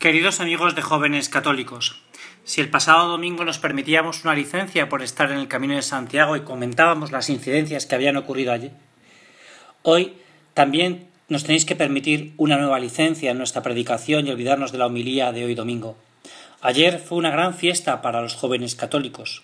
Queridos amigos de jóvenes católicos, si el pasado domingo nos permitíamos una licencia por estar en el Camino de Santiago y comentábamos las incidencias que habían ocurrido allí, hoy también nos tenéis que permitir una nueva licencia en nuestra predicación y olvidarnos de la homilía de hoy domingo. Ayer fue una gran fiesta para los jóvenes católicos.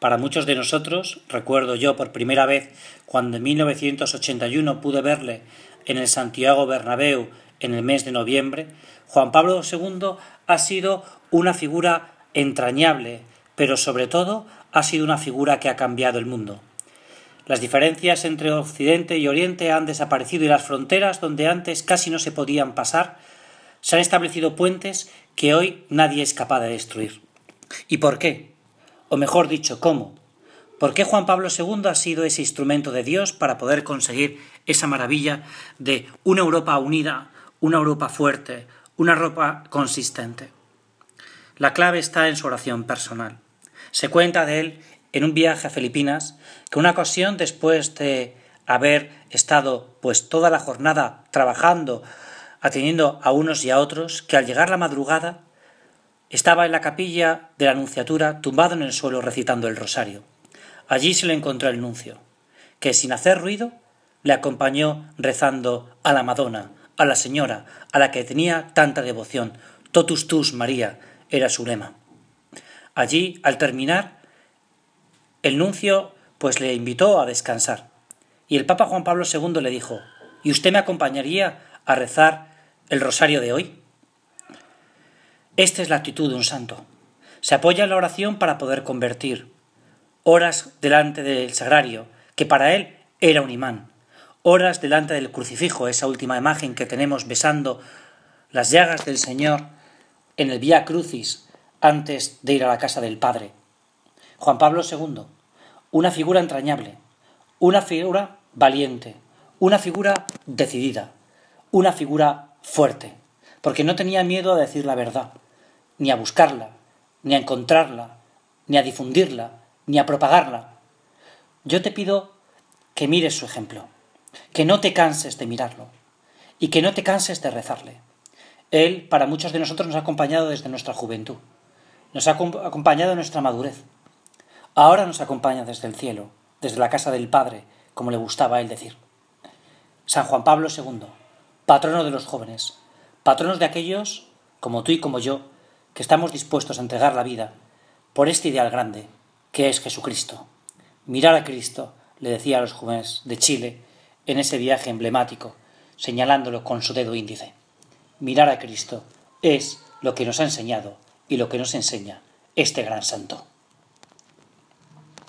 Para muchos de nosotros, recuerdo yo por primera vez cuando en 1981 pude verle en el Santiago Bernabéu en el mes de noviembre, Juan Pablo II ha sido una figura entrañable, pero sobre todo ha sido una figura que ha cambiado el mundo. Las diferencias entre Occidente y Oriente han desaparecido y las fronteras donde antes casi no se podían pasar se han establecido puentes que hoy nadie es capaz de destruir. ¿Y por qué? O mejor dicho, ¿cómo? ¿Por qué Juan Pablo II ha sido ese instrumento de Dios para poder conseguir esa maravilla de una Europa unida, una Europa fuerte, una ropa consistente. La clave está en su oración personal. Se cuenta de él en un viaje a Filipinas que una ocasión después de haber estado pues toda la jornada trabajando, atendiendo a unos y a otros, que al llegar la madrugada estaba en la capilla de la Anunciatura tumbado en el suelo recitando el rosario. Allí se le encontró el nuncio, que sin hacer ruido le acompañó rezando a la Madonna, a la señora a la que tenía tanta devoción. Totus tus, María, era su lema. Allí, al terminar, el nuncio pues le invitó a descansar. Y el Papa Juan Pablo II le dijo, ¿y usted me acompañaría a rezar el rosario de hoy? Esta es la actitud de un santo. Se apoya en la oración para poder convertir. Horas delante del sagrario, que para él era un imán horas delante del crucifijo, esa última imagen que tenemos besando las llagas del Señor en el Vía Crucis antes de ir a la casa del Padre. Juan Pablo II, una figura entrañable, una figura valiente, una figura decidida, una figura fuerte, porque no tenía miedo a decir la verdad, ni a buscarla, ni a encontrarla, ni a difundirla, ni a propagarla. Yo te pido que mires su ejemplo que no te canses de mirarlo y que no te canses de rezarle. Él, para muchos de nosotros, nos ha acompañado desde nuestra juventud, nos ha acompañado en nuestra madurez. Ahora nos acompaña desde el cielo, desde la casa del Padre, como le gustaba él decir. San Juan Pablo II, patrono de los jóvenes, patronos de aquellos, como tú y como yo, que estamos dispuestos a entregar la vida por este ideal grande, que es Jesucristo. Mirar a Cristo, le decía a los jóvenes de Chile, en ese viaje emblemático, señalándolo con su dedo índice. Mirar a Cristo es lo que nos ha enseñado y lo que nos enseña este gran santo.